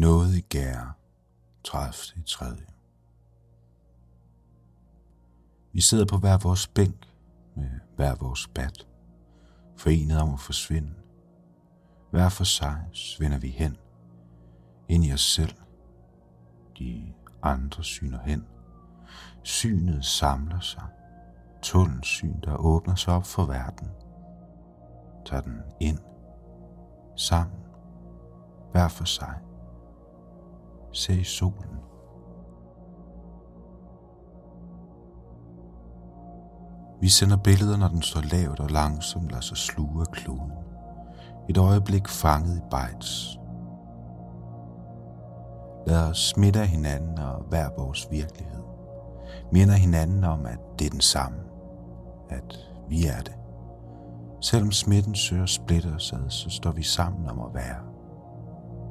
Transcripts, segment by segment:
Noget i gær, 30. i tredje. Vi sidder på hver vores bænk med hver vores bat, forenet om at forsvinde. Hver for sig svinder vi hen, ind i os selv. De andre syner hen. Synet samler sig. Tunnelsyn, der åbner sig op for verden. Tag den ind, sammen, hver for sig. Se solen. Vi sender billeder, når den står lavt og langsomt lader sig sluge af kloden. Et øjeblik fanget i bejts. Lad os smitte af hinanden og hver vores virkelighed. Minder hinanden om, at det er den samme. At vi er det. Selvom smitten søger splitter os ad, så står vi sammen om at være.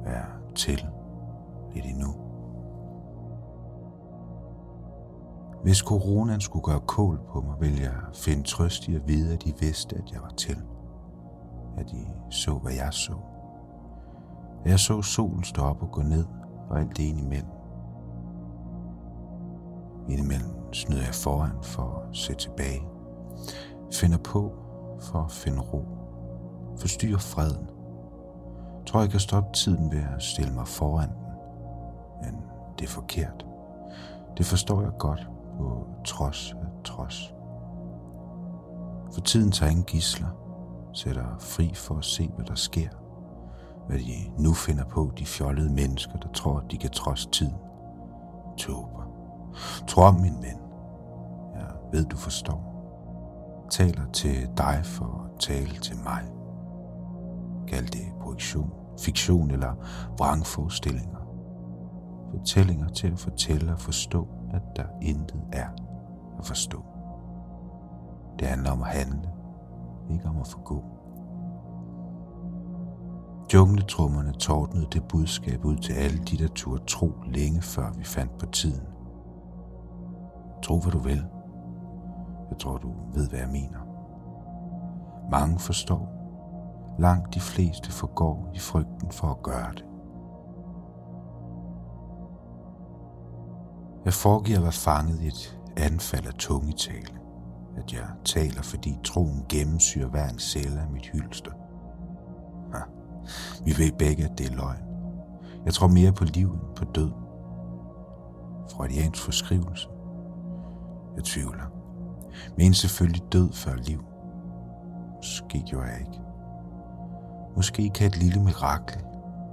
Være til lidt endnu. Hvis coronaen skulle gøre kål på mig, ville jeg finde trøst i at vide, at de vidste, at jeg var til. At de så, hvad jeg så. At jeg så solen stå op og gå ned, og alt det indimellem. Indimellem snyder jeg foran for at se tilbage. Finder på for at finde ro. Forstyrrer freden. Tror jeg kan stoppe tiden ved at stille mig foran det er forkert. Det forstår jeg godt på trods af trods. For tiden tager ingen gisler, sætter fri for at se, hvad der sker. Hvad de nu finder på, de fjollede mennesker, der tror, at de kan trods tiden. Tåber. Tro om, min ven. Jeg ved, du forstår. Taler til dig for at tale til mig. Kald det projektion, fiktion eller vrangforestillinger. Fortællinger til at fortælle og forstå, at der intet er at forstå. Det handler om at handle, ikke om at forgå. Jungletrummerne tordnede det budskab ud til alle de, der turde tro længe før vi fandt på tiden. Tro, hvad du vil. Jeg tror, du ved, hvad jeg mener. Mange forstår. Langt de fleste forgår i frygten for at gøre det. Jeg foregiver at være fanget i et anfald af tungetale. At jeg taler, fordi troen gennemsyrer hver en celle af mit hylster. Ha. Vi ved begge, at det er løgn. Jeg tror mere på liv end på død. Freudiansk forskrivelse. Jeg tvivler. Men selvfølgelig død før liv. Måske gjorde jeg ikke. Måske kan et lille mirakel,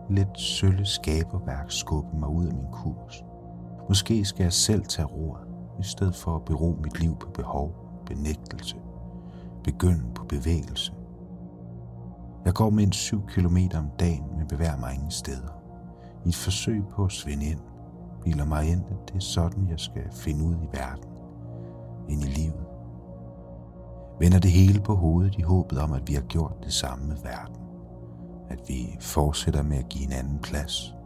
lidt sølle skaberværk skubbe mig ud af min kurs. Måske skal jeg selv tage roret, i stedet for at bero mit liv på behov, benægtelse, begynde på bevægelse. Jeg går mindst 7 km om dagen, men bevæger mig ingen steder. I et forsøg på at svinde ind, bilder mig ind, at det er sådan, jeg skal finde ud i verden, ind i livet. Vender det hele på hovedet i håbet om, at vi har gjort det samme med verden. At vi fortsætter med at give en anden plads.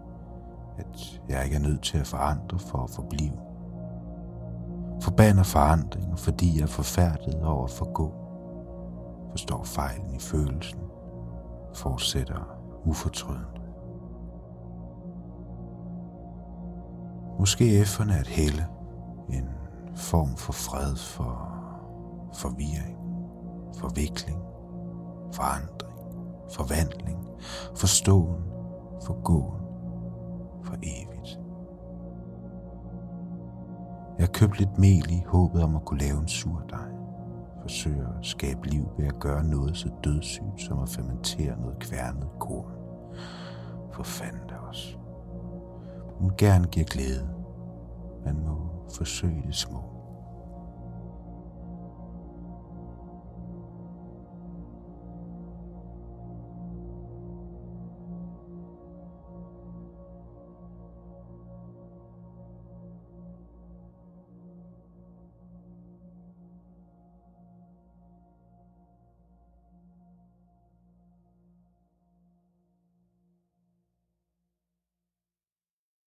At jeg ikke er nødt til at forandre for at forblive. Forbander forandringer, fordi jeg er forfærdet over at forgå. Forstår fejlen i følelsen. Fortsætter ufortrødent. Måske F'erne er et helle. En form for fred, for forvirring, forvikling, forandring, forvandling, forståen, forgåen, for evigt. Jeg købte lidt mel i håbet om at kunne lave en surdej. Forsøger at skabe liv ved at gøre noget så dødssygt som at fermentere noget kværnet korn. For fanden da også. Hun gerne giver glæde. Man må forsøge det små.